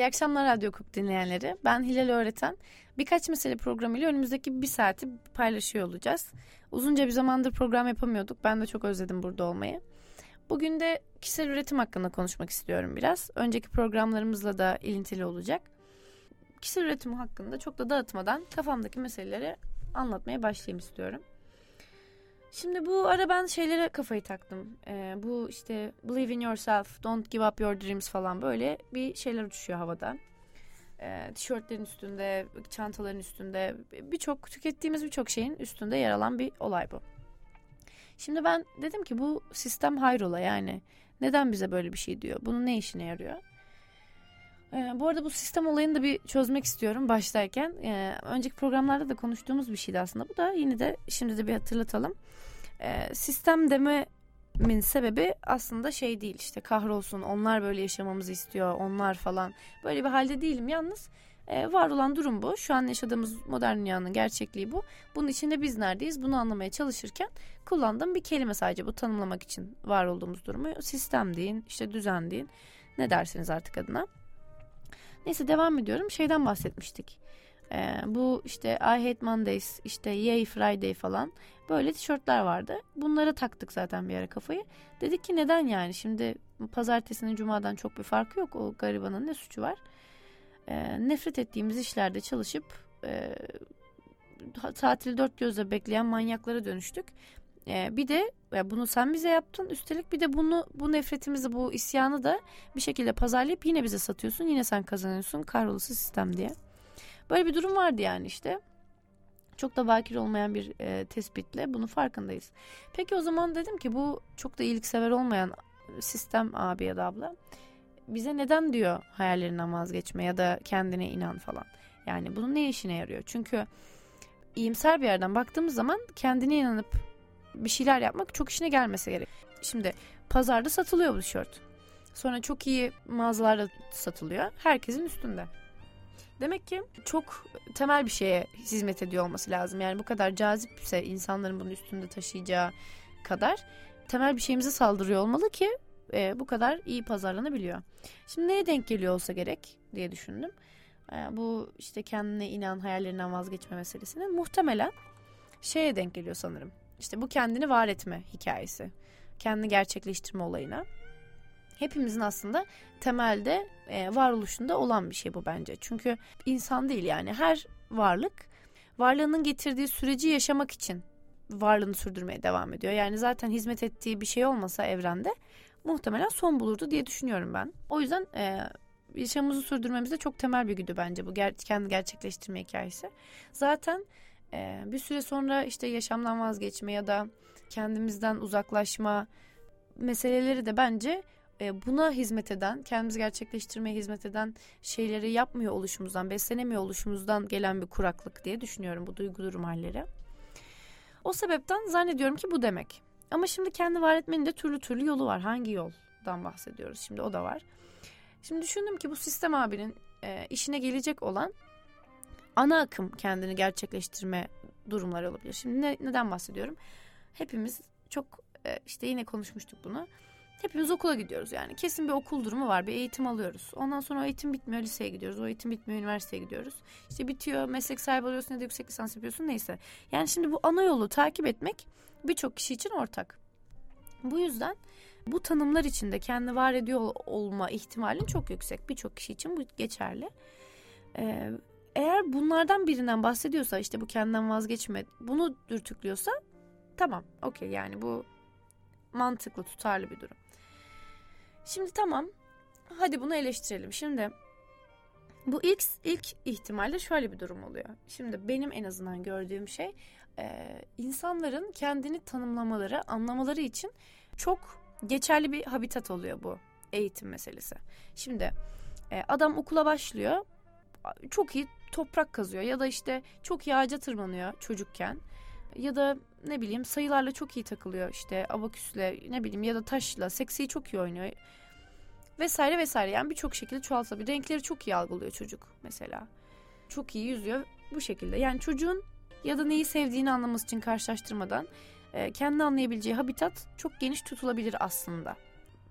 İyi akşamlar Radyo Hukuk dinleyenleri. Ben Hilal Öğreten. Birkaç mesele programıyla önümüzdeki bir saati paylaşıyor olacağız. Uzunca bir zamandır program yapamıyorduk. Ben de çok özledim burada olmayı. Bugün de kişisel üretim hakkında konuşmak istiyorum biraz. Önceki programlarımızla da ilintili olacak. Kişisel üretim hakkında çok da dağıtmadan kafamdaki meseleleri anlatmaya başlayayım istiyorum. Şimdi bu ara ben şeylere kafayı taktım. Ee, bu işte believe in yourself, don't give up your dreams falan böyle bir şeyler uçuşuyor havada. Ee, tişörtlerin üstünde, çantaların üstünde, birçok tükettiğimiz birçok şeyin üstünde yer alan bir olay bu. Şimdi ben dedim ki bu sistem hayrola yani neden bize böyle bir şey diyor? Bunun ne işine yarıyor? Ee, bu arada bu sistem olayını da bir çözmek istiyorum başlarken. Ee, önceki programlarda da konuştuğumuz bir şeydi aslında. Bu da yine de şimdi de bir hatırlatalım. Ee, sistem dememin sebebi aslında şey değil işte kahrolsun onlar böyle yaşamamızı istiyor onlar falan. Böyle bir halde değilim yalnız. E, var olan durum bu. Şu an yaşadığımız modern dünyanın gerçekliği bu. Bunun içinde biz neredeyiz bunu anlamaya çalışırken kullandığım bir kelime sadece bu tanımlamak için var olduğumuz durumu. Sistem deyin, işte düzen deyin. Ne dersiniz artık adına. Neyse devam ediyorum. Şeyden bahsetmiştik. Ee, bu işte I Hate Mondays, işte Yay Friday falan böyle tişörtler vardı. Bunlara taktık zaten bir ara kafayı. Dedik ki neden yani şimdi pazartesinin cumadan çok bir farkı yok. O garibanın ne suçu var? Ee, nefret ettiğimiz işlerde çalışıp e, tatil dört gözle bekleyen manyaklara dönüştük. Ee, bir de ya bunu sen bize yaptın üstelik bir de bunu bu nefretimizi bu isyanı da bir şekilde pazarlayıp yine bize satıyorsun yine sen kazanıyorsun kahrolası sistem diye. Böyle bir durum vardı yani işte. Çok da bakir olmayan bir e, tespitle bunu farkındayız. Peki o zaman dedim ki bu çok da iyiliksever olmayan sistem abi ya da abla bize neden diyor hayallerinden vazgeçme ya da kendine inan falan. Yani bunun ne işine yarıyor? Çünkü iyimser bir yerden baktığımız zaman kendine inanıp bir şeyler yapmak çok işine gelmesi gerek. Şimdi pazarda satılıyor bu tişört. Sonra çok iyi mağazalarda satılıyor. Herkesin üstünde. Demek ki çok temel bir şeye hizmet ediyor olması lazım. Yani bu kadar cazipse insanların bunu üstünde taşıyacağı kadar temel bir şeyimize saldırıyor olmalı ki e, bu kadar iyi pazarlanabiliyor. Şimdi neye denk geliyor olsa gerek diye düşündüm. E, bu işte kendine inan hayallerinden vazgeçme meselesinin muhtemelen şeye denk geliyor sanırım. İşte bu kendini var etme hikayesi. Kendini gerçekleştirme olayına. Hepimizin aslında temelde e, varoluşunda olan bir şey bu bence. Çünkü insan değil yani her varlık varlığının getirdiği süreci yaşamak için varlığını sürdürmeye devam ediyor. Yani zaten hizmet ettiği bir şey olmasa evrende muhtemelen son bulurdu diye düşünüyorum ben. O yüzden e, yaşamımızı sürdürmemizde çok temel bir güdü bence bu ger kendi gerçekleştirme hikayesi. Zaten bir süre sonra işte yaşamdan vazgeçme ya da kendimizden uzaklaşma meseleleri de bence buna hizmet eden, kendimizi gerçekleştirmeye hizmet eden şeyleri yapmıyor oluşumuzdan, beslenemiyor oluşumuzdan gelen bir kuraklık diye düşünüyorum bu duygu durum halleri. O sebepten zannediyorum ki bu demek. Ama şimdi kendi var etmenin de türlü türlü yolu var. Hangi yoldan bahsediyoruz şimdi o da var. Şimdi düşündüm ki bu sistem abinin işine gelecek olan ana akım kendini gerçekleştirme durumları olabilir. Şimdi ne, neden bahsediyorum? Hepimiz çok e, işte yine konuşmuştuk bunu. Hepimiz okula gidiyoruz yani. Kesin bir okul durumu var. Bir eğitim alıyoruz. Ondan sonra o eğitim bitmiyor liseye gidiyoruz. O eğitim bitmiyor üniversiteye gidiyoruz. İşte bitiyor meslek sahibi oluyorsun ya da yüksek lisans yapıyorsun neyse. Yani şimdi bu ana yolu takip etmek birçok kişi için ortak. Bu yüzden bu tanımlar içinde kendi var ediyor olma ihtimalin çok yüksek. Birçok kişi için bu geçerli. Ee, eğer bunlardan birinden bahsediyorsa işte bu kendinden vazgeçme bunu dürtüklüyorsa tamam okey yani bu mantıklı tutarlı bir durum. Şimdi tamam hadi bunu eleştirelim. Şimdi bu ilk ilk ihtimalle şöyle bir durum oluyor. Şimdi benim en azından gördüğüm şey e, insanların kendini tanımlamaları, anlamaları için çok geçerli bir habitat oluyor bu eğitim meselesi. Şimdi e, adam okula başlıyor, çok iyi toprak kazıyor ya da işte çok iyi ağaca tırmanıyor çocukken ya da ne bileyim sayılarla çok iyi takılıyor işte abaküsle ne bileyim ya da taşla seksiyi çok iyi oynuyor vesaire vesaire yani birçok şekilde çoğaltılabilir. Renkleri çok iyi algılıyor çocuk mesela. Çok iyi yüzüyor bu şekilde. Yani çocuğun ya da neyi sevdiğini anlaması için karşılaştırmadan e, kendini anlayabileceği habitat çok geniş tutulabilir aslında.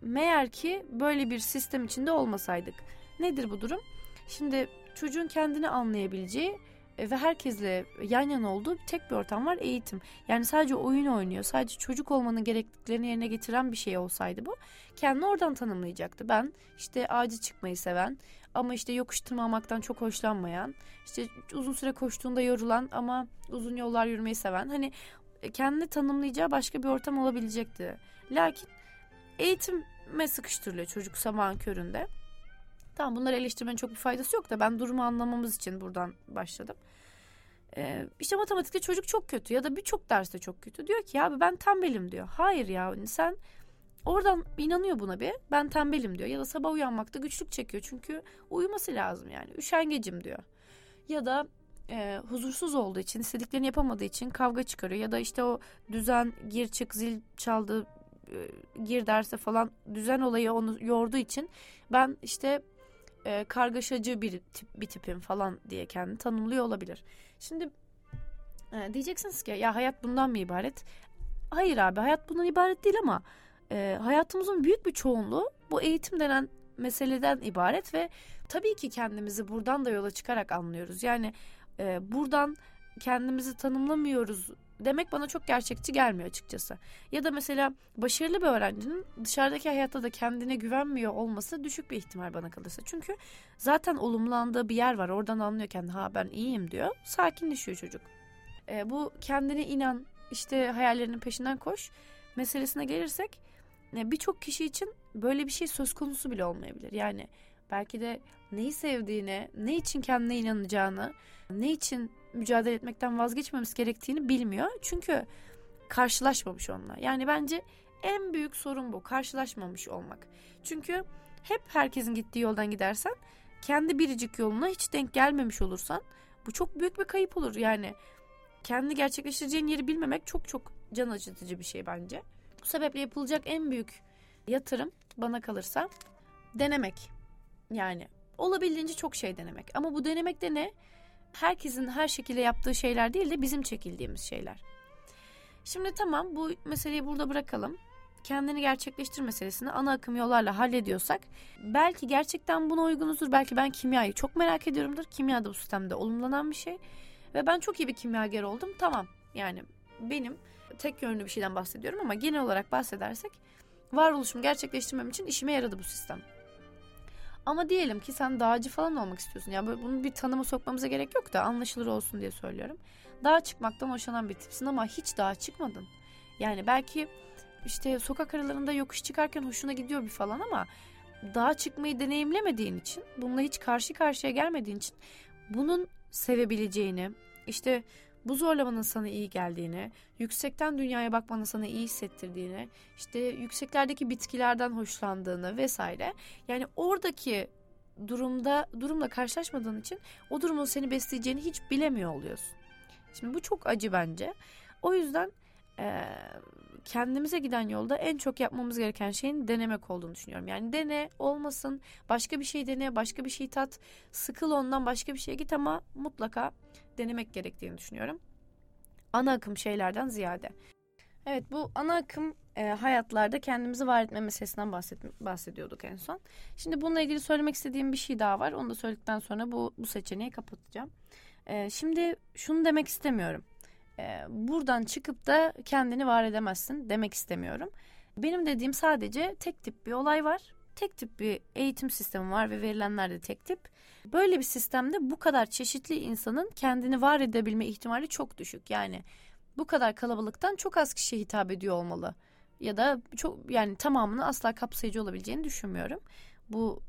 Meğer ki böyle bir sistem içinde olmasaydık. Nedir bu durum? Şimdi çocuğun kendini anlayabileceği e, ve herkesle yan yana olduğu tek bir ortam var eğitim. Yani sadece oyun oynuyor. Sadece çocuk olmanın gerekliliklerini yerine getiren bir şey olsaydı bu. Kendini oradan tanımlayacaktı. Ben işte ağacı çıkmayı seven ama işte yokuş tırmanmaktan çok hoşlanmayan, işte uzun süre koştuğunda yorulan ama uzun yollar yürümeyi seven. Hani e, kendini tanımlayacağı başka bir ortam olabilecekti. Lakin eğitime sıkıştırılıyor çocuk sabahın köründe. Tamam bunları eleştirmenin çok bir faydası yok da ben durumu anlamamız için buradan başladım. Ee, işte matematikte çocuk çok kötü ya da birçok derste çok kötü. Diyor ki abi ben tembelim diyor. Hayır ya sen oradan inanıyor buna bir ben tembelim diyor. Ya da sabah uyanmakta güçlük çekiyor çünkü uyuması lazım yani. Üşengecim diyor. Ya da e, huzursuz olduğu için istediklerini yapamadığı için kavga çıkarıyor. Ya da işte o düzen gir çık zil çaldı e, gir derse falan düzen olayı onu yorduğu için ben işte e, kargaşacı bir tip bir tipim falan diye kendini tanımlıyor olabilir. Şimdi e, diyeceksiniz ki ya hayat bundan mı ibaret? Hayır abi hayat bundan ibaret değil ama e, hayatımızın büyük bir çoğunluğu bu eğitim denen meseleden ibaret ve tabii ki kendimizi buradan da yola çıkarak anlıyoruz. Yani e, buradan kendimizi tanımlamıyoruz demek bana çok gerçekçi gelmiyor açıkçası. Ya da mesela başarılı bir öğrencinin dışarıdaki hayatta da kendine güvenmiyor olması düşük bir ihtimal bana kalırsa. Çünkü zaten olumlandığı bir yer var. Oradan anlıyor kendi ha ben iyiyim diyor. Sakinleşiyor çocuk. E, bu kendine inan işte hayallerinin peşinden koş meselesine gelirsek e, birçok kişi için böyle bir şey söz konusu bile olmayabilir. Yani belki de neyi sevdiğini, ne için kendine inanacağını, ne için mücadele etmekten vazgeçmemiz gerektiğini bilmiyor. Çünkü karşılaşmamış onunla. Yani bence en büyük sorun bu. Karşılaşmamış olmak. Çünkü hep herkesin gittiği yoldan gidersen kendi biricik yoluna hiç denk gelmemiş olursan bu çok büyük bir kayıp olur. Yani kendi gerçekleştireceğin yeri bilmemek çok çok can acıtıcı bir şey bence. Bu sebeple yapılacak en büyük yatırım bana kalırsa denemek. Yani olabildiğince çok şey denemek. Ama bu denemek de ne? Herkesin her şekilde yaptığı şeyler değil de bizim çekildiğimiz şeyler. Şimdi tamam bu meseleyi burada bırakalım. Kendini gerçekleştir meselesini ana akım yollarla hallediyorsak belki gerçekten buna uygunuzdur. Belki ben kimyayı çok merak ediyorumdur. Kimya da bu sistemde olumlanan bir şey. Ve ben çok iyi bir kimyager oldum. Tamam yani benim tek yönlü bir şeyden bahsediyorum ama genel olarak bahsedersek varoluşumu gerçekleştirmem için işime yaradı bu sistem. Ama diyelim ki sen dağcı falan olmak istiyorsun. Yani bunu bir tanıma sokmamıza gerek yok da anlaşılır olsun diye söylüyorum. Dağa çıkmaktan hoşlanan bir tipsin ama hiç dağa çıkmadın. Yani belki işte sokak aralarında yokuş çıkarken hoşuna gidiyor bir falan ama dağa çıkmayı deneyimlemediğin için, bununla hiç karşı karşıya gelmediğin için bunun sevebileceğini, işte bu zorlamanın sana iyi geldiğini, yüksekten dünyaya bakmanın sana iyi hissettirdiğini, işte yükseklerdeki bitkilerden hoşlandığını vesaire. Yani oradaki durumda durumla karşılaşmadığın için o durumun seni besleyeceğini hiç bilemiyor oluyorsun. Şimdi bu çok acı bence. O yüzden e, kendimize giden yolda en çok yapmamız gereken şeyin denemek olduğunu düşünüyorum. Yani dene olmasın, başka bir şey dene, başka bir şey tat, sıkıl ondan başka bir şeye git ama mutlaka denemek gerektiğini düşünüyorum. Ana akım şeylerden ziyade. Evet bu ana akım e, hayatlarda kendimizi var etme meselesinden bahset, bahsediyorduk en son. Şimdi bununla ilgili söylemek istediğim bir şey daha var. Onu da söyledikten sonra bu, bu seçeneği kapatacağım. E, şimdi şunu demek istemiyorum. E, buradan çıkıp da kendini var edemezsin demek istemiyorum. Benim dediğim sadece tek tip bir olay var. Tek tip bir eğitim sistemi var ve verilenler de tek tip. Böyle bir sistemde bu kadar çeşitli insanın kendini var edebilme ihtimali çok düşük. Yani bu kadar kalabalıktan çok az kişiye hitap ediyor olmalı. Ya da çok yani tamamını asla kapsayıcı olabileceğini düşünmüyorum bu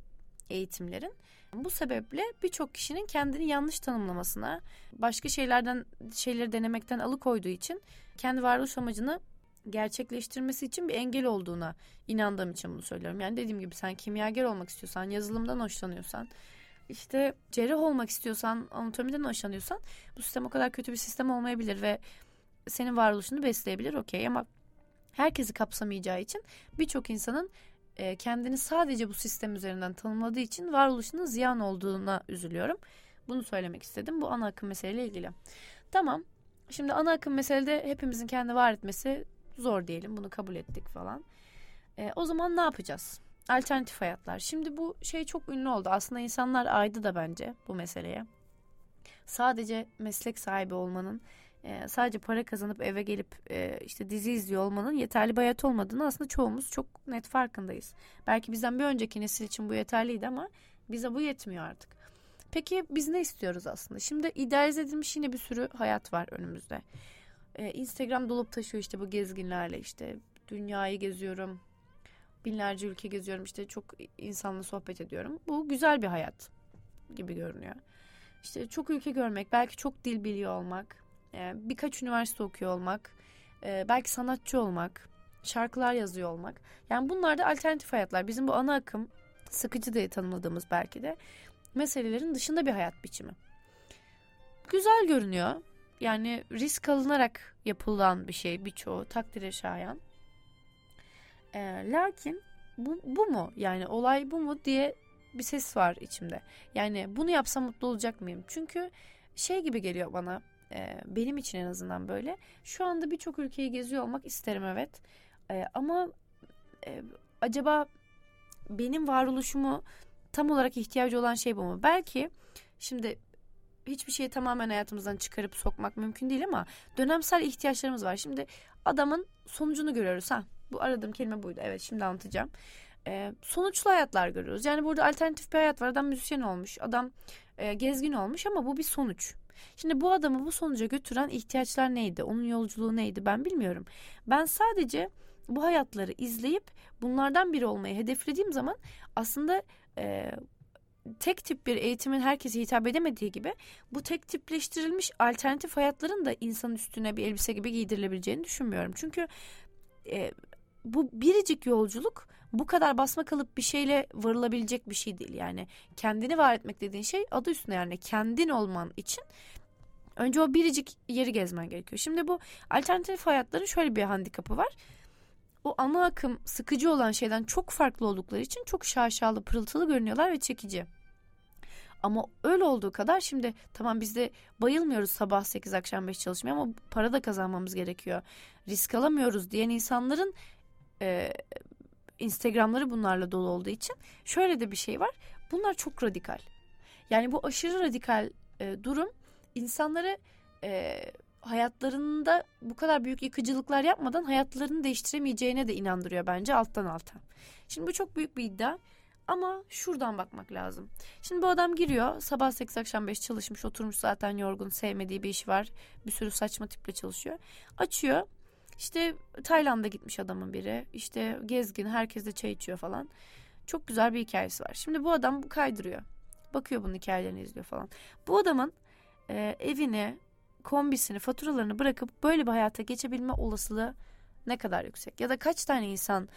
eğitimlerin. Bu sebeple birçok kişinin kendini yanlış tanımlamasına, başka şeylerden şeyleri denemekten alıkoyduğu için kendi varoluş amacını gerçekleştirmesi için bir engel olduğuna inandığım için bunu söylüyorum. Yani dediğim gibi sen kimyager olmak istiyorsan, yazılımdan hoşlanıyorsan, işte cerrah olmak istiyorsan, anatomiden hoşlanıyorsan bu sistem o kadar kötü bir sistem olmayabilir ve senin varoluşunu besleyebilir okey ama herkesi kapsamayacağı için birçok insanın e, kendini sadece bu sistem üzerinden tanımladığı için varoluşunun ziyan olduğuna üzülüyorum. Bunu söylemek istedim bu ana akım meseleyle ilgili. Tamam şimdi ana akım meselede hepimizin kendi var etmesi zor diyelim bunu kabul ettik falan. E, o zaman ne yapacağız? alternatif hayatlar. Şimdi bu şey çok ünlü oldu. Aslında insanlar aydı da bence bu meseleye. Sadece meslek sahibi olmanın, e, sadece para kazanıp eve gelip e, işte dizi izliyor olmanın yeterli bir hayat olmadığını aslında çoğumuz çok net farkındayız. Belki bizden bir önceki nesil için bu yeterliydi ama bize bu yetmiyor artık. Peki biz ne istiyoruz aslında? Şimdi idealize edilmiş yine bir sürü hayat var önümüzde. Ee, Instagram dolup taşıyor işte bu gezginlerle işte dünyayı geziyorum. Binlerce ülke geziyorum işte çok insanla sohbet ediyorum. Bu güzel bir hayat gibi görünüyor. İşte çok ülke görmek, belki çok dil biliyor olmak, birkaç üniversite okuyor olmak, e, belki sanatçı olmak, şarkılar yazıyor olmak. Yani bunlar da alternatif hayatlar. Bizim bu ana akım sıkıcı diye tanımladığımız belki de meselelerin dışında bir hayat biçimi. Güzel görünüyor. Yani risk alınarak yapılan bir şey birçoğu takdire şayan. E, lakin bu, bu mu yani olay bu mu diye bir ses var içimde. Yani bunu yapsam mutlu olacak mıyım? Çünkü şey gibi geliyor bana e, benim için en azından böyle. Şu anda birçok ülkeyi geziyor olmak isterim evet. E, ama e, acaba benim varoluşumu tam olarak ihtiyacı olan şey bu mu? Belki şimdi hiçbir şeyi tamamen hayatımızdan çıkarıp sokmak mümkün değil ama dönemsel ihtiyaçlarımız var. Şimdi adamın sonucunu görüyoruz ha. Bu aradığım kelime buydu. Evet şimdi anlatacağım. Ee, sonuçlu hayatlar görüyoruz. Yani burada alternatif bir hayat var. Adam müzisyen olmuş. Adam e, gezgin olmuş ama bu bir sonuç. Şimdi bu adamı bu sonuca götüren ihtiyaçlar neydi? Onun yolculuğu neydi? Ben bilmiyorum. Ben sadece bu hayatları izleyip bunlardan biri olmayı hedeflediğim zaman aslında e, tek tip bir eğitimin herkese hitap edemediği gibi bu tek tipleştirilmiş alternatif hayatların da insanın üstüne bir elbise gibi giydirilebileceğini düşünmüyorum. Çünkü e, bu biricik yolculuk bu kadar basma kalıp bir şeyle varılabilecek bir şey değil. Yani kendini var etmek dediğin şey adı üstüne yani kendin olman için önce o biricik yeri gezmen gerekiyor. Şimdi bu alternatif hayatların şöyle bir handikapı var. O ana akım sıkıcı olan şeyden çok farklı oldukları için çok şaşalı pırıltılı görünüyorlar ve çekici. Ama öyle olduğu kadar şimdi tamam biz de bayılmıyoruz sabah 8 akşam 5 çalışmaya ama para da kazanmamız gerekiyor. Risk alamıyoruz diyen insanların e, Instagramları bunlarla dolu olduğu için şöyle de bir şey var. Bunlar çok radikal. Yani bu aşırı radikal e, durum insanları e, hayatlarında bu kadar büyük yıkıcılıklar yapmadan hayatlarını değiştiremeyeceğine de inandırıyor bence alttan alta. Şimdi bu çok büyük bir iddia. Ama şuradan bakmak lazım. Şimdi bu adam giriyor sabah 8 akşam 5 çalışmış oturmuş zaten yorgun sevmediği bir iş var. Bir sürü saçma tiple çalışıyor. Açıyor işte Tayland'a gitmiş adamın biri işte gezgin herkes de çay içiyor falan. Çok güzel bir hikayesi var. Şimdi bu adam kaydırıyor. Bakıyor bunun hikayelerini izliyor falan. Bu adamın e, evini, kombisini, faturalarını bırakıp böyle bir hayata geçebilme olasılığı ne kadar yüksek? Ya da kaç tane insan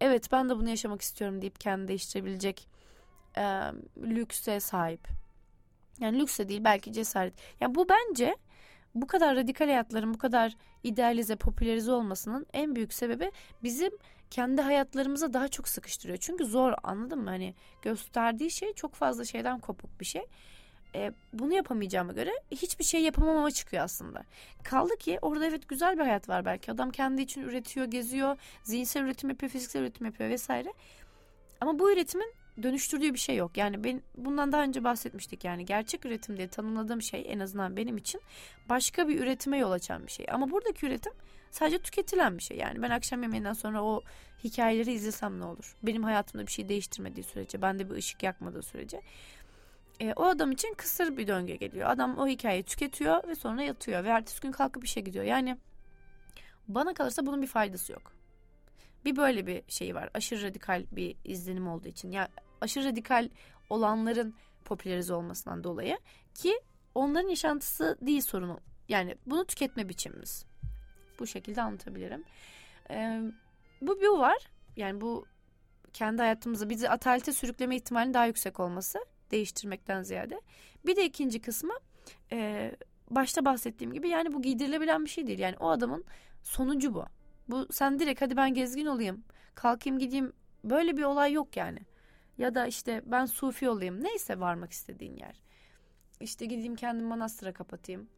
evet ben de bunu yaşamak istiyorum deyip kendini değiştirebilecek e, lükse sahip. Yani lükse değil belki cesaret. Yani bu bence bu kadar radikal hayatların bu kadar idealize, popülerize olmasının en büyük sebebi bizim kendi hayatlarımıza daha çok sıkıştırıyor. Çünkü zor anladın mı? Hani gösterdiği şey çok fazla şeyden kopuk bir şey. E, bunu yapamayacağıma göre hiçbir şey yapamamama çıkıyor aslında. Kaldı ki orada evet güzel bir hayat var belki. Adam kendi için üretiyor, geziyor, zihinsel üretim yapıyor, fiziksel üretim yapıyor vesaire. Ama bu üretimin dönüştürdüğü bir şey yok. Yani ben bundan daha önce bahsetmiştik yani gerçek üretim diye tanımladığım şey en azından benim için başka bir üretime yol açan bir şey. Ama buradaki üretim sadece tüketilen bir şey. Yani ben akşam yemeğinden sonra o hikayeleri izlesem ne olur? Benim hayatımda bir şey değiştirmediği sürece, bende bir ışık yakmadığı sürece. E, o adam için kısır bir döngü geliyor. Adam o hikayeyi tüketiyor ve sonra yatıyor ve ertesi gün kalkıp işe gidiyor. Yani bana kalırsa bunun bir faydası yok. Bir böyle bir şey var. Aşırı radikal bir izlenim olduğu için. Ya aşırı radikal olanların popülerize olmasından dolayı ki onların yaşantısı değil sorunu. Yani bunu tüketme biçimimiz. Bu şekilde anlatabilirim. Ee, bu bir var. Yani bu kendi hayatımızda bizi atalete sürükleme ihtimalinin daha yüksek olması değiştirmekten ziyade. Bir de ikinci kısmı e, başta bahsettiğim gibi yani bu giydirilebilen bir şey değil. Yani o adamın sonucu bu. Bu sen direkt hadi ben gezgin olayım, kalkayım gideyim böyle bir olay yok yani. Ya da işte ben sufi olayım neyse varmak istediğin yer. İşte gideyim kendim manastıra kapatayım.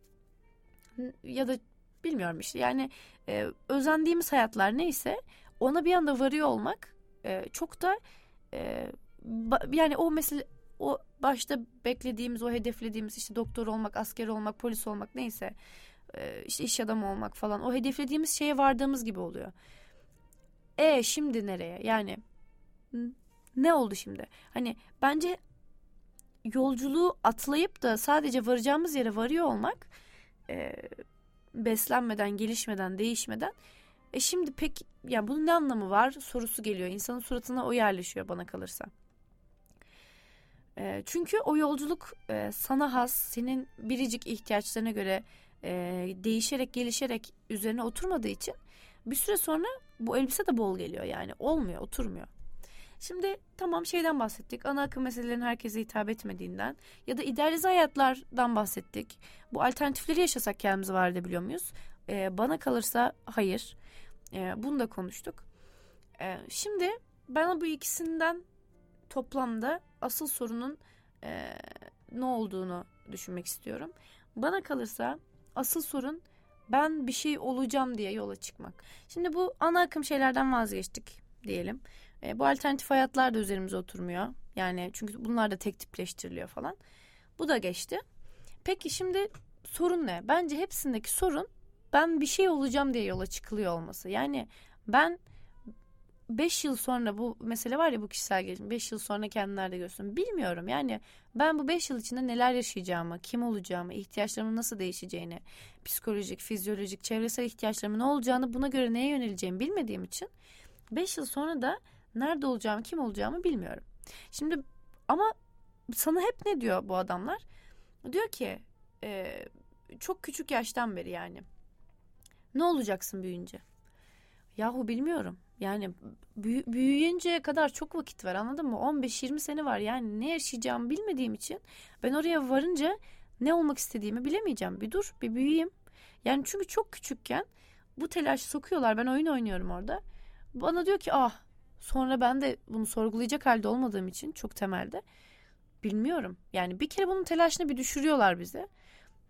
Ya da bilmiyorum işte yani e, özendiğimiz hayatlar neyse ona bir anda varıyor olmak e, çok da e, yani o mesele o başta beklediğimiz o hedeflediğimiz işte doktor olmak asker olmak polis olmak neyse işte iş adamı olmak falan o hedeflediğimiz şeye vardığımız gibi oluyor. E şimdi nereye yani ne oldu şimdi? Hani bence yolculuğu atlayıp da sadece varacağımız yere varıyor olmak e, beslenmeden, gelişmeden, değişmeden e şimdi pek ya bunun ne anlamı var sorusu geliyor. İnsanın suratına o yerleşiyor bana kalırsa. E, çünkü o yolculuk e, sana has, senin biricik ihtiyaçlarına göre e, değişerek, gelişerek üzerine oturmadığı için bir süre sonra bu elbise de bol geliyor yani olmuyor, oturmuyor. Şimdi tamam şeyden bahsettik. Ana akım meselelerin herkese hitap etmediğinden ya da idealize hayatlardan bahsettik. Bu alternatifleri yaşasak kendimizi var edebiliyor muyuz? Ee, bana kalırsa hayır. Ee, bunu da konuştuk. Ee, şimdi bana bu ikisinden toplamda asıl sorunun e, ne olduğunu düşünmek istiyorum. Bana kalırsa asıl sorun ben bir şey olacağım diye yola çıkmak. Şimdi bu ana akım şeylerden vazgeçtik diyelim. E, bu alternatif hayatlar da üzerimize oturmuyor. Yani çünkü bunlar da tek tipleştiriliyor falan. Bu da geçti. Peki şimdi sorun ne? Bence hepsindeki sorun ben bir şey olacağım diye yola çıkılıyor olması. Yani ben 5 yıl sonra bu mesele var ya bu kişisel gelişim 5 yıl sonra kendini nerede görsün bilmiyorum. Yani ben bu 5 yıl içinde neler yaşayacağımı kim olacağımı ihtiyaçlarımın nasıl değişeceğini psikolojik fizyolojik çevresel ihtiyaçlarımın ne olacağını buna göre neye yöneleceğimi bilmediğim için 5 yıl sonra da nerede olacağımı kim olacağımı bilmiyorum. Şimdi ama sana hep ne diyor bu adamlar? Diyor ki e, çok küçük yaştan beri yani. Ne olacaksın büyüyünce? Yahu bilmiyorum yani büyü, büyüyünceye kadar çok vakit var anladın mı? 15-20 sene var yani ne yaşayacağımı bilmediğim için ben oraya varınca ne olmak istediğimi bilemeyeceğim. Bir dur bir büyüyeyim. Yani çünkü çok küçükken bu telaşı sokuyorlar ben oyun oynuyorum orada. Bana diyor ki ah sonra ben de bunu sorgulayacak halde olmadığım için çok temelde bilmiyorum. Yani bir kere bunun telaşını bir düşürüyorlar bize.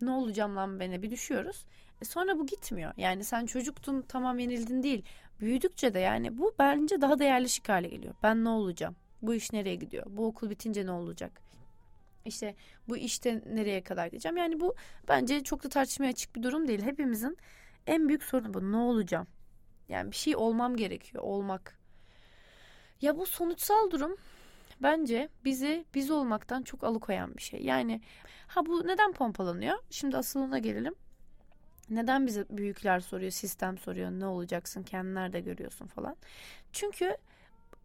Ne olacağım lan bana bir düşüyoruz. E sonra bu gitmiyor. Yani sen çocuktun tamam yenildin değil büyüdükçe de yani bu bence daha da yerleşik hale geliyor. Ben ne olacağım? Bu iş nereye gidiyor? Bu okul bitince ne olacak? İşte bu işte nereye kadar gideceğim? Yani bu bence çok da tartışmaya açık bir durum değil. Hepimizin en büyük sorunu bu. Ne olacağım? Yani bir şey olmam gerekiyor. Olmak. Ya bu sonuçsal durum bence bizi biz olmaktan çok alıkoyan bir şey. Yani ha bu neden pompalanıyor? Şimdi asılına gelelim. Neden bize büyükler soruyor, sistem soruyor, ne olacaksın, kendini nerede görüyorsun falan. Çünkü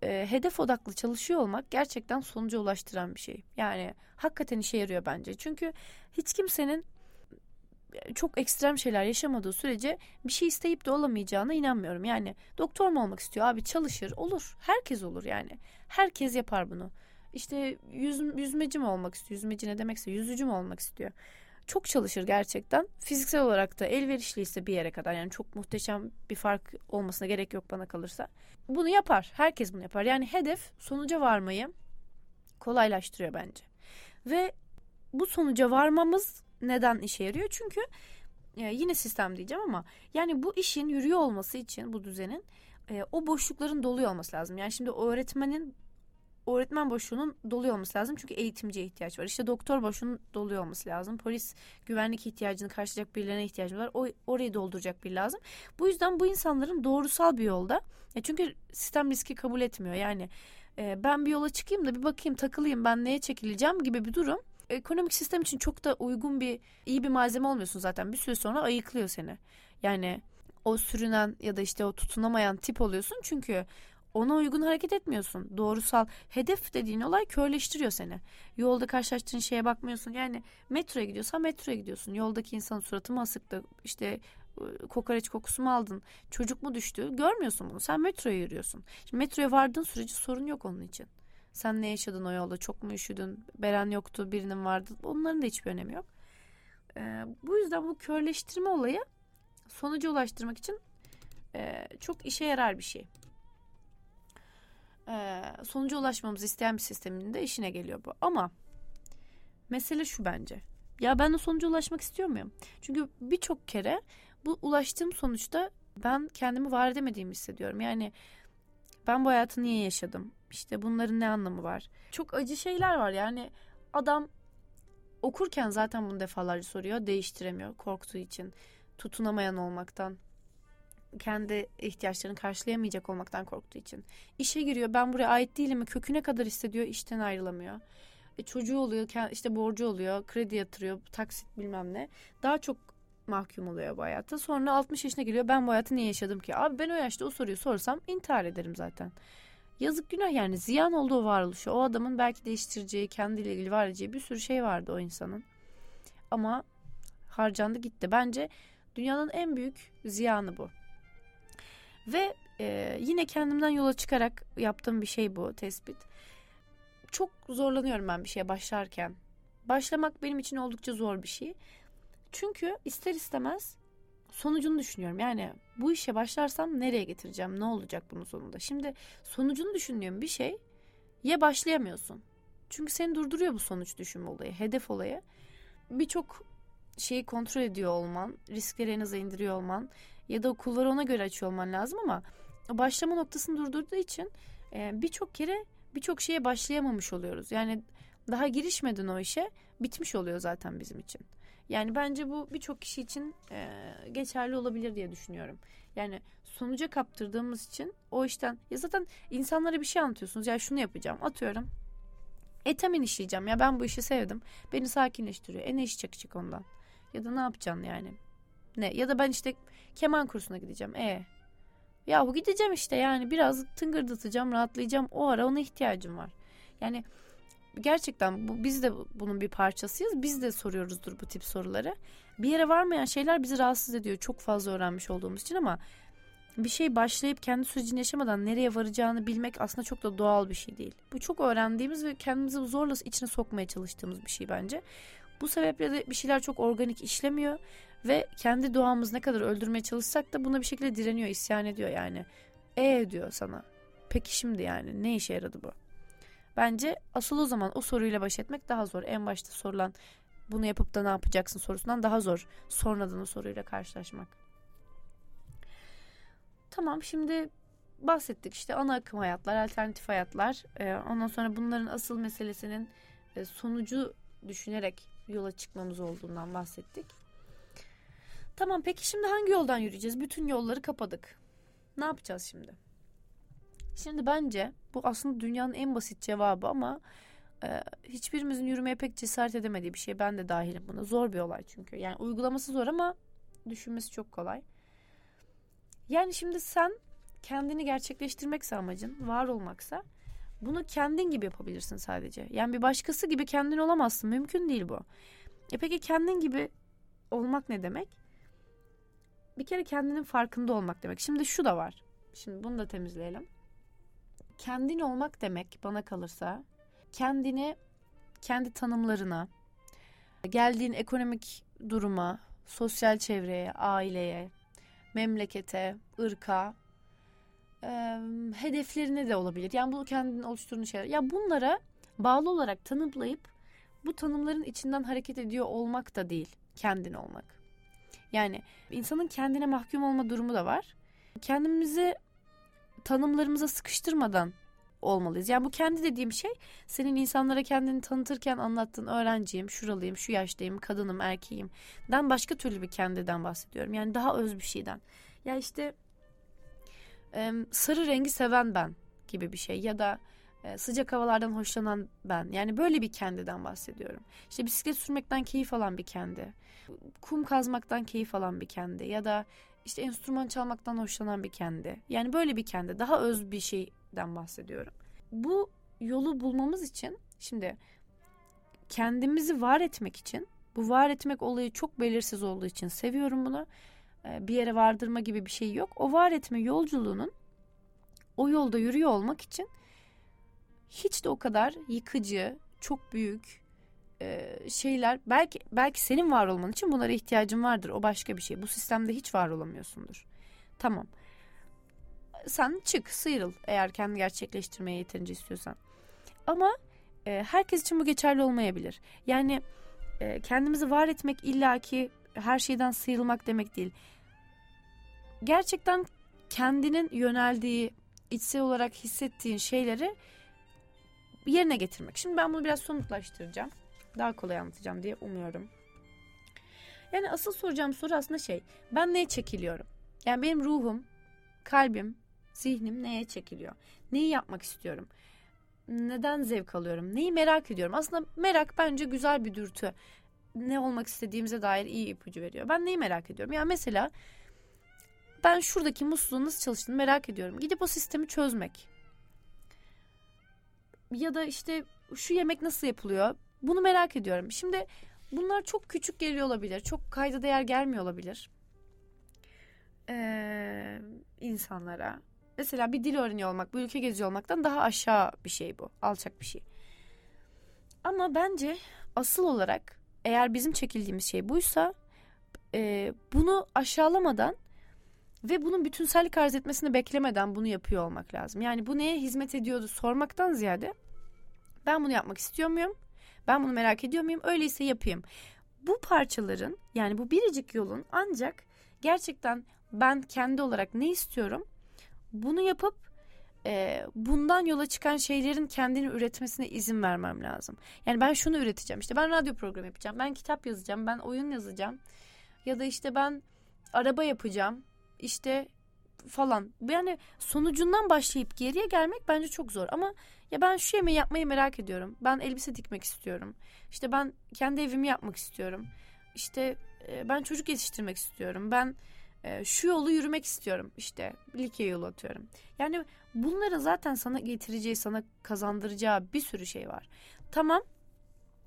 e, hedef odaklı çalışıyor olmak gerçekten sonuca ulaştıran bir şey. Yani hakikaten işe yarıyor bence. Çünkü hiç kimsenin e, çok ekstrem şeyler yaşamadığı sürece bir şey isteyip de olamayacağına inanmıyorum. Yani doktor mu olmak istiyor abi çalışır olur. Herkes olur yani. Herkes yapar bunu. İşte yüz, yüzmeci mi olmak istiyor? Yüzmeci ne demekse yüzücü mü olmak istiyor? Çok çalışır gerçekten. Fiziksel olarak da elverişliyse bir yere kadar yani çok muhteşem bir fark olmasına gerek yok bana kalırsa. Bunu yapar. Herkes bunu yapar. Yani hedef sonuca varmayı kolaylaştırıyor bence. Ve bu sonuca varmamız neden işe yarıyor? Çünkü e, yine sistem diyeceğim ama yani bu işin yürüyor olması için bu düzenin e, o boşlukların doluyor olması lazım. Yani şimdi öğretmenin öğretmen boşluğunun doluyor olması lazım. Çünkü eğitimciye ihtiyaç var. İşte doktor boşluğunun doluyor olması lazım. Polis güvenlik ihtiyacını karşılayacak birilerine ihtiyacı var. O, orayı dolduracak bir lazım. Bu yüzden bu insanların doğrusal bir yolda. E çünkü sistem riski kabul etmiyor. Yani e, ben bir yola çıkayım da bir bakayım takılayım ben neye çekileceğim gibi bir durum. Ekonomik sistem için çok da uygun bir iyi bir malzeme olmuyorsun zaten. Bir süre sonra ayıklıyor seni. Yani o sürünen ya da işte o tutunamayan tip oluyorsun. Çünkü ona uygun hareket etmiyorsun. Doğrusal hedef dediğin olay körleştiriyor seni. Yolda karşılaştığın şeye bakmıyorsun. Yani metroya gidiyorsan metroya gidiyorsun. Yoldaki insanın suratı mı asıktı? İşte ıı, kokoreç kokusu mu aldın? Çocuk mu düştü? Görmüyorsun bunu. Sen metroya yürüyorsun. Şimdi metroya vardığın sürece sorun yok onun için. Sen ne yaşadın o yolda? Çok mu üşüdün? Beren yoktu, birinin vardı. Onların da hiçbir önemi yok. Ee, bu yüzden bu körleştirme olayı sonuca ulaştırmak için e, çok işe yarar bir şey e, sonuca ulaşmamızı isteyen bir sistemin de işine geliyor bu. Ama mesele şu bence. Ya ben de sonuca ulaşmak istiyor muyum? Çünkü birçok kere bu ulaştığım sonuçta ben kendimi var edemediğimi hissediyorum. Yani ben bu hayatı niye yaşadım? İşte bunların ne anlamı var? Çok acı şeyler var yani adam okurken zaten bunu defalarca soruyor. Değiştiremiyor korktuğu için. Tutunamayan olmaktan. Kendi ihtiyaçlarını karşılayamayacak olmaktan korktuğu için. İşe giriyor ben buraya ait değilim mi köküne kadar hissediyor işten ayrılamıyor. E, çocuğu oluyor işte borcu oluyor kredi yatırıyor taksit bilmem ne. Daha çok mahkum oluyor bu hayatta. Sonra 60 yaşına geliyor ben bu hayatı niye yaşadım ki? Abi ben o yaşta o soruyu sorsam intihar ederim zaten. Yazık günah yani ziyan olduğu varoluşu. O adamın belki değiştireceği, kendiyle ilgili var edeceği bir sürü şey vardı o insanın. Ama harcandı gitti. Bence dünyanın en büyük ziyanı bu. Ve e, yine kendimden yola çıkarak yaptığım bir şey bu tespit. Çok zorlanıyorum ben bir şeye başlarken. Başlamak benim için oldukça zor bir şey. Çünkü ister istemez sonucunu düşünüyorum. Yani bu işe başlarsam nereye getireceğim? Ne olacak bunun sonunda? Şimdi sonucunu düşündüğüm bir şey ya başlayamıyorsun. Çünkü seni durduruyor bu sonuç düşünme olayı, hedef olayı. Birçok şeyi kontrol ediyor olman, riskleri en aza indiriyor olman ya da okulları ona göre açıyor olman lazım ama başlama noktasını durdurduğu için e, birçok kere birçok şeye başlayamamış oluyoruz. Yani daha girişmeden o işe bitmiş oluyor zaten bizim için. Yani bence bu birçok kişi için e, geçerli olabilir diye düşünüyorum. Yani sonuca kaptırdığımız için o işten ya zaten insanlara bir şey anlatıyorsunuz. Ya şunu yapacağım atıyorum. Etamin işleyeceğim ya ben bu işi sevdim. Beni sakinleştiriyor. E ne iş çıkacak ondan? Ya da ne yapacaksın yani? Ne? Ya da ben işte keman kursuna gideceğim. E Yahu gideceğim işte yani biraz tıngırdatacağım, rahatlayacağım. O ara ona ihtiyacım var. Yani gerçekten bu, biz de bunun bir parçasıyız. Biz de soruyoruzdur bu tip soruları. Bir yere varmayan şeyler bizi rahatsız ediyor. Çok fazla öğrenmiş olduğumuz için ama bir şey başlayıp kendi sürecini yaşamadan nereye varacağını bilmek aslında çok da doğal bir şey değil. Bu çok öğrendiğimiz ve kendimizi zorla içine sokmaya çalıştığımız bir şey bence. Bu sebeple de bir şeyler çok organik işlemiyor ve kendi doğamız ne kadar öldürmeye çalışsak da buna bir şekilde direniyor, isyan ediyor yani. E diyor sana. Peki şimdi yani ne işe yaradı bu? Bence asıl o zaman o soruyla baş etmek daha zor. En başta sorulan bunu yapıp da ne yapacaksın sorusundan daha zor. Sonradan o soruyla karşılaşmak. Tamam şimdi bahsettik işte ana akım hayatlar, alternatif hayatlar. Ee, ondan sonra bunların asıl meselesinin e, sonucu düşünerek yola çıkmamız olduğundan bahsettik. Tamam peki şimdi hangi yoldan yürüyeceğiz? Bütün yolları kapadık. Ne yapacağız şimdi? Şimdi bence bu aslında dünyanın en basit cevabı ama e, hiçbirimizin yürümeye pek cesaret edemediği bir şey. Ben de dahilim buna. Zor bir olay çünkü. Yani uygulaması zor ama düşünmesi çok kolay. Yani şimdi sen kendini gerçekleştirmekse amacın, var olmaksa bunu kendin gibi yapabilirsin sadece. Yani bir başkası gibi kendin olamazsın. Mümkün değil bu. E peki kendin gibi olmak ne demek? Bir kere kendinin farkında olmak demek. Şimdi şu da var. Şimdi bunu da temizleyelim kendin olmak demek bana kalırsa kendini kendi tanımlarına, geldiğin ekonomik duruma, sosyal çevreye, aileye, memlekete, ırka, e, hedeflerine de olabilir. Yani bu kendini oluşturduğun şeyler. Ya bunlara bağlı olarak tanımlayıp bu tanımların içinden hareket ediyor olmak da değil, kendin olmak. Yani insanın kendine mahkum olma durumu da var. Kendimizi tanımlarımıza sıkıştırmadan olmalıyız. Yani bu kendi dediğim şey senin insanlara kendini tanıtırken anlattığın öğrenciyim, şuralıyım, şu yaştayım, kadınım, erkeğim. Den başka türlü bir kendiden bahsediyorum. Yani daha öz bir şeyden. Ya işte sarı rengi seven ben gibi bir şey ya da sıcak havalardan hoşlanan ben. Yani böyle bir kendiden bahsediyorum. İşte bisiklet sürmekten keyif alan bir kendi. Kum kazmaktan keyif alan bir kendi ya da işte enstrüman çalmaktan hoşlanan bir kendi. Yani böyle bir kendi, daha öz bir şeyden bahsediyorum. Bu yolu bulmamız için şimdi kendimizi var etmek için bu var etmek olayı çok belirsiz olduğu için seviyorum bunu. Ee, bir yere vardırma gibi bir şey yok. O var etme yolculuğunun o yolda yürüyor olmak için hiç de o kadar yıkıcı, çok büyük, e, şeyler belki belki senin var olman için bunlara ihtiyacın vardır. O başka bir şey. Bu sistemde hiç var olamıyorsundur. Tamam. Sen çık, sıyrıl eğer kendi gerçekleştirmeye yeterince istiyorsan. Ama e, herkes için bu geçerli olmayabilir. Yani e, kendimizi var etmek illaki her şeyden sıyrılmak demek değil. Gerçekten kendinin yöneldiği, içsel olarak hissettiğin şeyleri yerine getirmek. Şimdi ben bunu biraz somutlaştıracağım. Daha kolay anlatacağım diye umuyorum. Yani asıl soracağım soru aslında şey. Ben neye çekiliyorum? Yani benim ruhum, kalbim, zihnim neye çekiliyor? Neyi yapmak istiyorum? Neden zevk alıyorum? Neyi merak ediyorum? Aslında merak bence güzel bir dürtü. Ne olmak istediğimize dair iyi ipucu veriyor. Ben neyi merak ediyorum? Ya yani mesela ben şuradaki musluğun nasıl çalıştığını merak ediyorum. Gidip o sistemi çözmek. Ya da işte şu yemek nasıl yapılıyor? Bunu merak ediyorum. Şimdi bunlar çok küçük geliyor olabilir. Çok kayda değer gelmiyor olabilir. Ee, insanlara. Mesela bir dil öğreniyor olmak, bir ülke geziyor olmaktan daha aşağı bir şey bu. Alçak bir şey. Ama bence asıl olarak eğer bizim çekildiğimiz şey buysa e, bunu aşağılamadan ve bunun bütünsellik arz etmesini beklemeden bunu yapıyor olmak lazım. Yani bu neye hizmet ediyordu sormaktan ziyade ben bunu yapmak istiyor muyum? Ben bunu merak ediyor muyum? Öyleyse yapayım. Bu parçaların yani bu biricik yolun ancak gerçekten ben kendi olarak ne istiyorum? Bunu yapıp e, bundan yola çıkan şeylerin kendini üretmesine izin vermem lazım. Yani ben şunu üreteceğim. İşte ben radyo programı yapacağım. Ben kitap yazacağım. Ben oyun yazacağım. Ya da işte ben araba yapacağım. İşte falan. Yani sonucundan başlayıp geriye gelmek bence çok zor. Ama ya ben şu yemeği yapmayı merak ediyorum. Ben elbise dikmek istiyorum. İşte ben kendi evimi yapmak istiyorum. İşte e, ben çocuk yetiştirmek istiyorum. Ben e, şu yolu yürümek istiyorum. İşte Likya yolu atıyorum. Yani bunların zaten sana getireceği, sana kazandıracağı bir sürü şey var. Tamam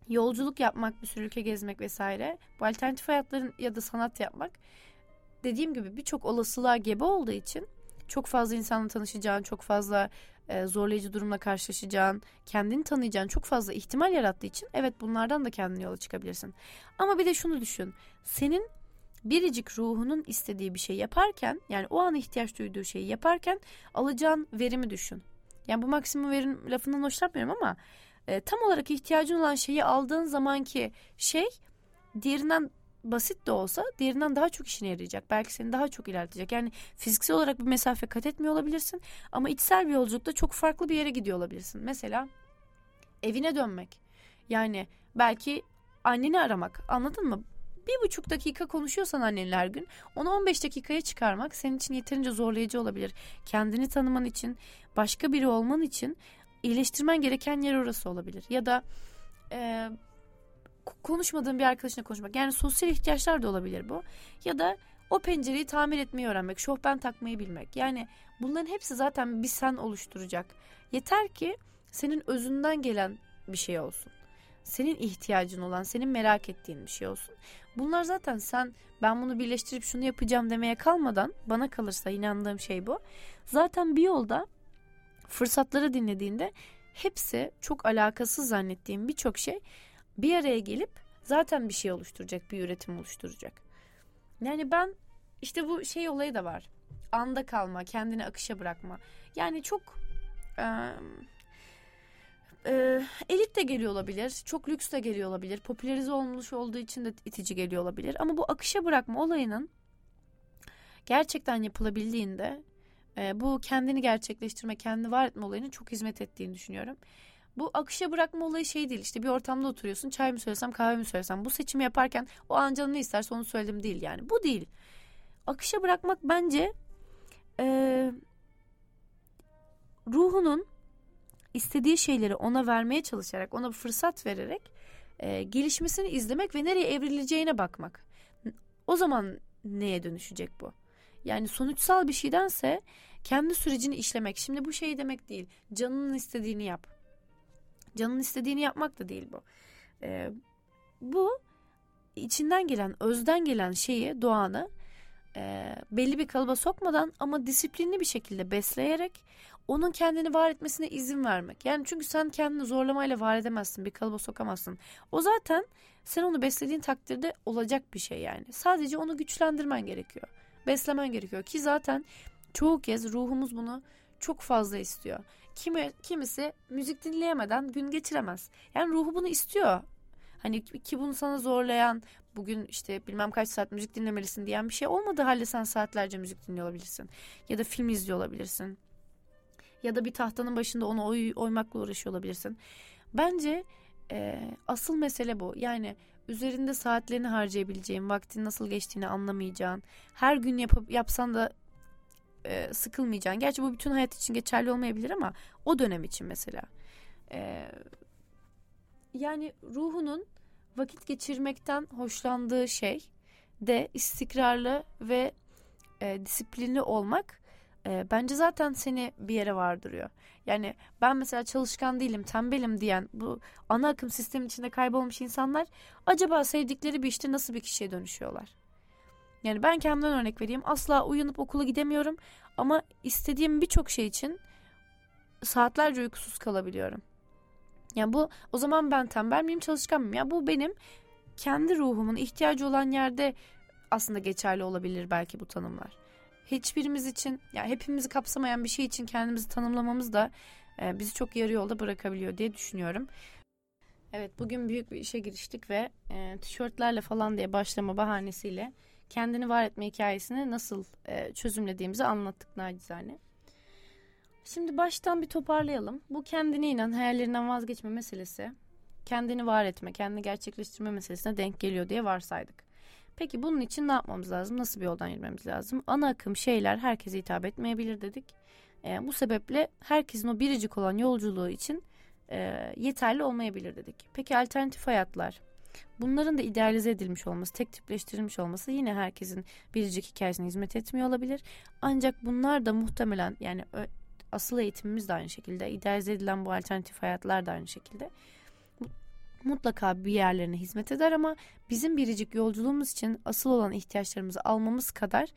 yolculuk yapmak, bir sürü ülke gezmek vesaire. Bu alternatif hayatların ya da sanat yapmak dediğim gibi birçok olasılığa gebe olduğu için çok fazla insanla tanışacağın, çok fazla e, zorlayıcı durumla karşılaşacağın, kendini tanıyacağın çok fazla ihtimal yarattığı için evet bunlardan da kendine yola çıkabilirsin. Ama bir de şunu düşün. Senin biricik ruhunun istediği bir şey yaparken yani o an ihtiyaç duyduğu şeyi yaparken alacağın verimi düşün. Yani bu maksimum verim lafından hoşlanmıyorum ama e, tam olarak ihtiyacın olan şeyi aldığın zamanki şey diğerinden basit de olsa diğerinden daha çok işine yarayacak. Belki seni daha çok ilerletecek. Yani fiziksel olarak bir mesafe kat etmiyor olabilirsin ama içsel bir yolculukta çok farklı bir yere gidiyor olabilirsin. Mesela evine dönmek. Yani belki anneni aramak. Anladın mı? bir buçuk dakika konuşuyorsan annenle her gün onu 15 dakikaya çıkarmak senin için yeterince zorlayıcı olabilir. Kendini tanıman için başka biri olman için iyileştirmen gereken yer orası olabilir. Ya da e, konuşmadığın bir arkadaşına konuşmak. Yani sosyal ihtiyaçlar da olabilir bu. Ya da o pencereyi tamir etmeyi öğrenmek, şofben takmayı bilmek. Yani bunların hepsi zaten bir sen oluşturacak. Yeter ki senin özünden gelen bir şey olsun. Senin ihtiyacın olan, senin merak ettiğin bir şey olsun. Bunlar zaten sen ben bunu birleştirip şunu yapacağım demeye kalmadan bana kalırsa inandığım şey bu. Zaten bir yolda fırsatları dinlediğinde hepsi çok alakasız zannettiğim birçok şey bir araya gelip zaten bir şey oluşturacak, bir üretim oluşturacak. Yani ben işte bu şey olayı da var. Anda kalma, kendini akışa bırakma. Yani çok e, e, elit de geliyor olabilir, çok lüks de geliyor olabilir, popülerize olmuş olduğu için de itici geliyor olabilir. Ama bu akışa bırakma olayının gerçekten yapılabildiğinde e, bu kendini gerçekleştirme, kendini var etme olayının çok hizmet ettiğini düşünüyorum. Bu akışa bırakma olayı şey değil işte bir ortamda oturuyorsun çay mı söylesem kahve mi söylesem bu seçimi yaparken o an canın ne isterse onu söyledim değil yani bu değil. Akışa bırakmak bence e, ruhunun istediği şeyleri ona vermeye çalışarak ona fırsat vererek e, gelişmesini izlemek ve nereye evrileceğine bakmak. O zaman neye dönüşecek bu? Yani sonuçsal bir şeydense kendi sürecini işlemek. Şimdi bu şey demek değil. Canının istediğini yap. Canın istediğini yapmak da değil bu. Ee, bu içinden gelen, özden gelen şeyi, doğanı e, belli bir kalıba sokmadan ama disiplinli bir şekilde besleyerek onun kendini var etmesine izin vermek. Yani çünkü sen kendini zorlamayla var edemezsin, bir kalıba sokamazsın. O zaten sen onu beslediğin takdirde olacak bir şey yani. Sadece onu güçlendirmen gerekiyor. Beslemen gerekiyor ki zaten çoğu kez ruhumuz bunu çok fazla istiyor. Kimi, kimisi müzik dinleyemeden gün geçiremez. Yani ruhu bunu istiyor. Hani ki bunu sana zorlayan bugün işte bilmem kaç saat müzik dinlemelisin diyen bir şey olmadığı halde sen saatlerce müzik dinliyor olabilirsin. Ya da film izliyor olabilirsin. Ya da bir tahtanın başında onu oy, oymakla uğraşıyor olabilirsin. Bence e, asıl mesele bu. Yani üzerinde saatlerini harcayabileceğin, vaktin nasıl geçtiğini anlamayacağın, her gün yapıp yapsan da e, sıkılmayacaksın. Gerçi bu bütün hayat için geçerli olmayabilir ama o dönem için mesela. E, yani ruhunun vakit geçirmekten hoşlandığı şey de istikrarlı ve e, disiplinli olmak e, bence zaten seni bir yere vardırıyor. Yani ben mesela çalışkan değilim, tembelim diyen bu ana akım sistemin içinde kaybolmuş insanlar acaba sevdikleri bir işte nasıl bir kişiye dönüşüyorlar? Yani ben kendimden örnek vereyim. Asla uyanıp okula gidemiyorum ama istediğim birçok şey için saatlerce uykusuz kalabiliyorum. Yani bu o zaman ben tembel miyim çalışkan mıyım? Ya bu benim kendi ruhumun ihtiyacı olan yerde aslında geçerli olabilir belki bu tanımlar. Hiçbirimiz için yani hepimizi kapsamayan bir şey için kendimizi tanımlamamız da e, bizi çok yarı yolda bırakabiliyor diye düşünüyorum. Evet bugün büyük bir işe giriştik ve e, tişörtlerle falan diye başlama bahanesiyle kendini var etme hikayesini nasıl e, çözümlediğimizi anlattık nacizane. Şimdi baştan bir toparlayalım. Bu kendine inan, hayallerinden vazgeçme meselesi kendini var etme, kendini gerçekleştirme meselesine denk geliyor diye varsaydık. Peki bunun için ne yapmamız lazım? Nasıl bir yoldan yürümemiz lazım? Ana akım şeyler herkese hitap etmeyebilir dedik. E, bu sebeple herkesin o biricik olan yolculuğu için e, yeterli olmayabilir dedik. Peki alternatif hayatlar? Bunların da idealize edilmiş olması, tek tipleştirilmiş olması yine herkesin biricik hikayesine hizmet etmiyor olabilir. Ancak bunlar da muhtemelen yani asıl eğitimimiz de aynı şekilde, idealize edilen bu alternatif hayatlar da aynı şekilde mutlaka bir yerlerine hizmet eder ama bizim biricik yolculuğumuz için asıl olan ihtiyaçlarımızı almamız kadar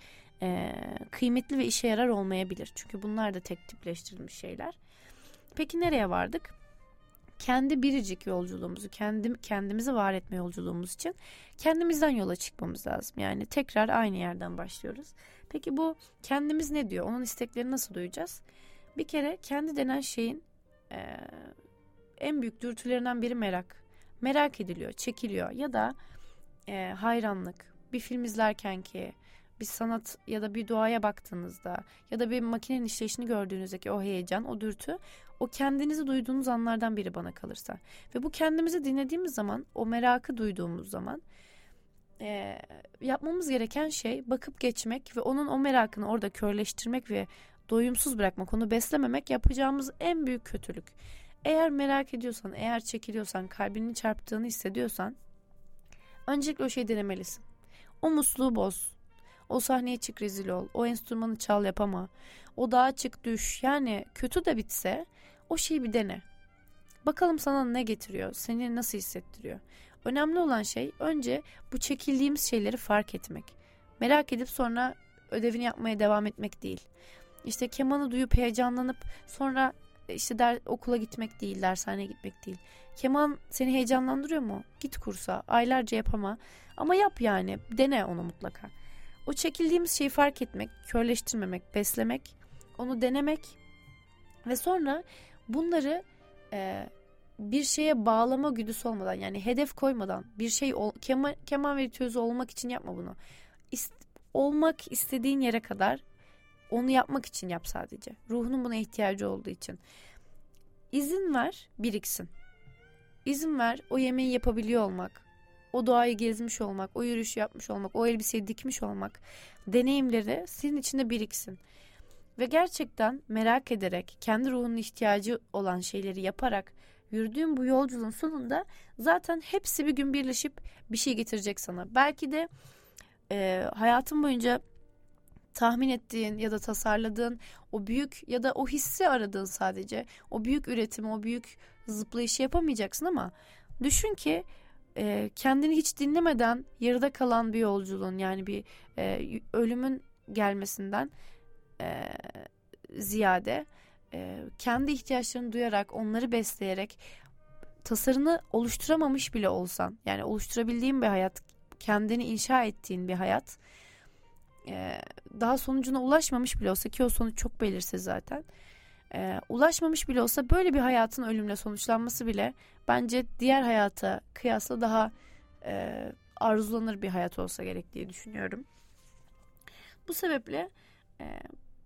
e, kıymetli ve işe yarar olmayabilir. Çünkü bunlar da tek tipleştirilmiş şeyler. Peki nereye vardık? Kendi biricik yolculuğumuzu, kendi, kendimizi var etme yolculuğumuz için kendimizden yola çıkmamız lazım. Yani tekrar aynı yerden başlıyoruz. Peki bu kendimiz ne diyor? Onun isteklerini nasıl duyacağız? Bir kere kendi denen şeyin e, en büyük dürtülerinden biri merak merak ediliyor, çekiliyor ya da e, hayranlık. Bir film izlerken ki bir sanat ya da bir doğaya baktığınızda ya da bir makinenin işleyişini gördüğünüzdeki o heyecan, o dürtü o kendinizi duyduğunuz anlardan biri bana kalırsa. Ve bu kendimizi dinlediğimiz zaman, o merakı duyduğumuz zaman e, yapmamız gereken şey bakıp geçmek ve onun o merakını orada körleştirmek ve doyumsuz bırakmak, onu beslememek yapacağımız en büyük kötülük. Eğer merak ediyorsan, eğer çekiliyorsan, kalbinin çarptığını hissediyorsan öncelikle o şeyi denemelisin. O musluğu boz. O sahneye çık rezil ol. O enstrümanı çal yapama. O dağa çık düş. Yani kötü de bitse o şeyi bir dene. Bakalım sana ne getiriyor? Seni nasıl hissettiriyor? Önemli olan şey önce bu çekildiğimiz şeyleri fark etmek. Merak edip sonra ödevini yapmaya devam etmek değil. İşte kemanı duyup heyecanlanıp sonra işte der, okula gitmek değil, dershaneye gitmek değil. Keman seni heyecanlandırıyor mu? Git kursa, aylarca yapama. Ama yap yani, dene onu mutlaka. O çekildiğimiz şeyi fark etmek, körleştirmemek, beslemek, onu denemek ve sonra bunları e, bir şeye bağlama güdüsü olmadan yani hedef koymadan bir şey ol, keman, keman virtüözü olmak için yapma bunu. İst, olmak istediğin yere kadar onu yapmak için yap sadece. Ruhunun buna ihtiyacı olduğu için. İzin ver biriksin. İzin ver o yemeği yapabiliyor olmak. O doğayı gezmiş olmak, o yürüyüşü yapmış olmak, o elbiseyi dikmiş olmak deneyimleri senin içinde biriksin. Ve gerçekten merak ederek, kendi ruhunun ihtiyacı olan şeyleri yaparak yürüdüğün bu yolculuğun sonunda zaten hepsi bir gün birleşip bir şey getirecek sana. Belki de e, hayatın boyunca tahmin ettiğin ya da tasarladığın o büyük ya da o hissi aradığın sadece o büyük üretimi o büyük zıplayışı yapamayacaksın ama düşün ki e, kendini hiç dinlemeden yarıda kalan bir yolculuğun yani bir e, ölümün gelmesinden e, ziyade e, kendi ihtiyaçlarını duyarak onları besleyerek tasarını oluşturamamış bile olsan yani oluşturabildiğin bir hayat kendini inşa ettiğin bir hayat e, daha sonucuna ulaşmamış bile olsa ki o sonuç çok belirsiz zaten. E, ulaşmamış bile olsa böyle bir hayatın ölümle sonuçlanması bile bence diğer hayata kıyasla daha e, arzulanır bir hayat olsa gerek diye düşünüyorum. Bu sebeple e,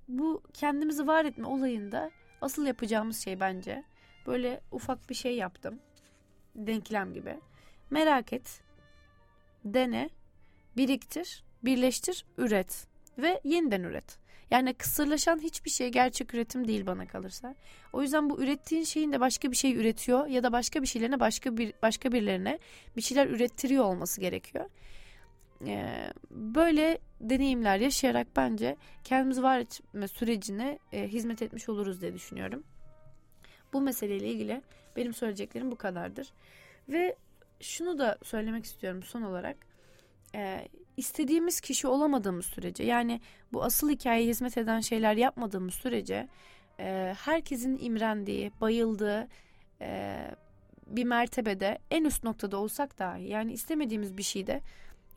bu kendimizi var etme olayında asıl yapacağımız şey bence böyle ufak bir şey yaptım. Denklem gibi. Merak et, dene, biriktir, birleştir, üret ve yeniden üret. Yani kısırlaşan hiçbir şey gerçek üretim değil bana kalırsa. O yüzden bu ürettiğin şeyin de başka bir şey üretiyor ya da başka bir şeylerine başka bir başka birilerine bir şeyler ürettiriyor olması gerekiyor. Ee, böyle deneyimler yaşayarak bence kendimizi var etme sürecine e, hizmet etmiş oluruz diye düşünüyorum. Bu meseleyle ilgili benim söyleyeceklerim bu kadardır. Ve şunu da söylemek istiyorum son olarak. Ee, istediğimiz kişi olamadığımız sürece yani bu asıl hikayeye hizmet eden şeyler yapmadığımız sürece e, herkesin imrendiği, bayıldığı e, bir mertebede en üst noktada olsak dahi yani istemediğimiz bir şeyde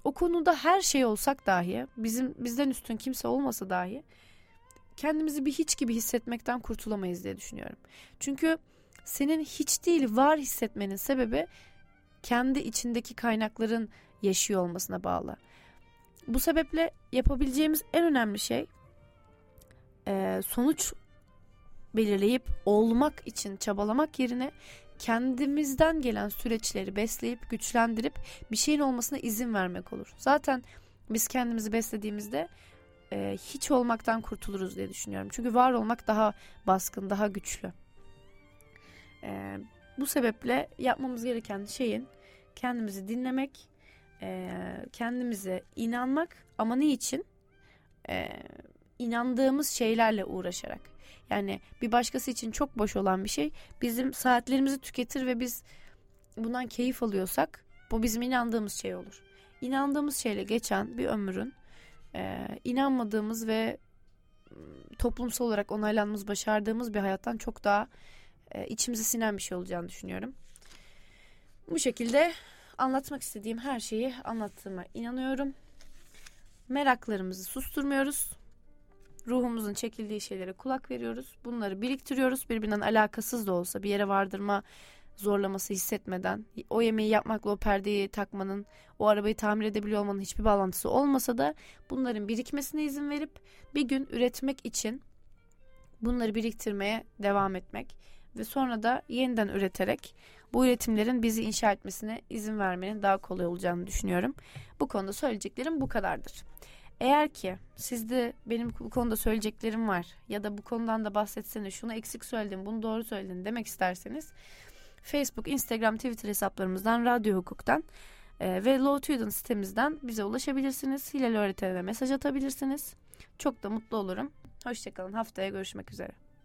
o konuda her şey olsak dahi bizim bizden üstün kimse olmasa dahi kendimizi bir hiç gibi hissetmekten kurtulamayız diye düşünüyorum. Çünkü senin hiç değil var hissetmenin sebebi kendi içindeki kaynakların yaşıyor olmasına bağlı. Bu sebeple yapabileceğimiz en önemli şey sonuç belirleyip olmak için çabalamak yerine kendimizden gelen süreçleri besleyip güçlendirip bir şeyin olmasına izin vermek olur. Zaten biz kendimizi beslediğimizde e, hiç olmaktan kurtuluruz diye düşünüyorum. Çünkü var olmak daha baskın, daha güçlü. E, bu sebeple yapmamız gereken şeyin kendimizi dinlemek, e, kendimize inanmak ama ne için? E, inandığımız şeylerle uğraşarak. Yani bir başkası için çok boş olan bir şey bizim saatlerimizi tüketir ve biz bundan keyif alıyorsak bu bizim inandığımız şey olur. İnandığımız şeyle geçen bir ömrün e, inanmadığımız ve toplumsal olarak onaylanmamız, başardığımız bir hayattan çok daha e, içimize sinen bir şey olacağını düşünüyorum. Bu şekilde anlatmak istediğim her şeyi anlattığıma inanıyorum. Meraklarımızı susturmuyoruz. Ruhumuzun çekildiği şeylere kulak veriyoruz. Bunları biriktiriyoruz. Birbirinden alakasız da olsa bir yere vardırma zorlaması hissetmeden o yemeği yapmakla o perdeyi takmanın o arabayı tamir edebiliyor olmanın hiçbir bağlantısı olmasa da bunların birikmesine izin verip bir gün üretmek için bunları biriktirmeye devam etmek ve sonra da yeniden üreterek bu üretimlerin bizi inşa etmesine izin vermenin daha kolay olacağını düşünüyorum. Bu konuda söyleyeceklerim bu kadardır. Eğer ki sizde benim bu konuda söyleyeceklerim var ya da bu konudan da bahsetsene şunu eksik söyledin bunu doğru söyledin demek isterseniz Facebook, Instagram, Twitter hesaplarımızdan, Radyo Hukuk'tan e, ve Law Student sitemizden bize ulaşabilirsiniz. Hilal öğretene mesaj atabilirsiniz. Çok da mutlu olurum. Hoşçakalın. Haftaya görüşmek üzere.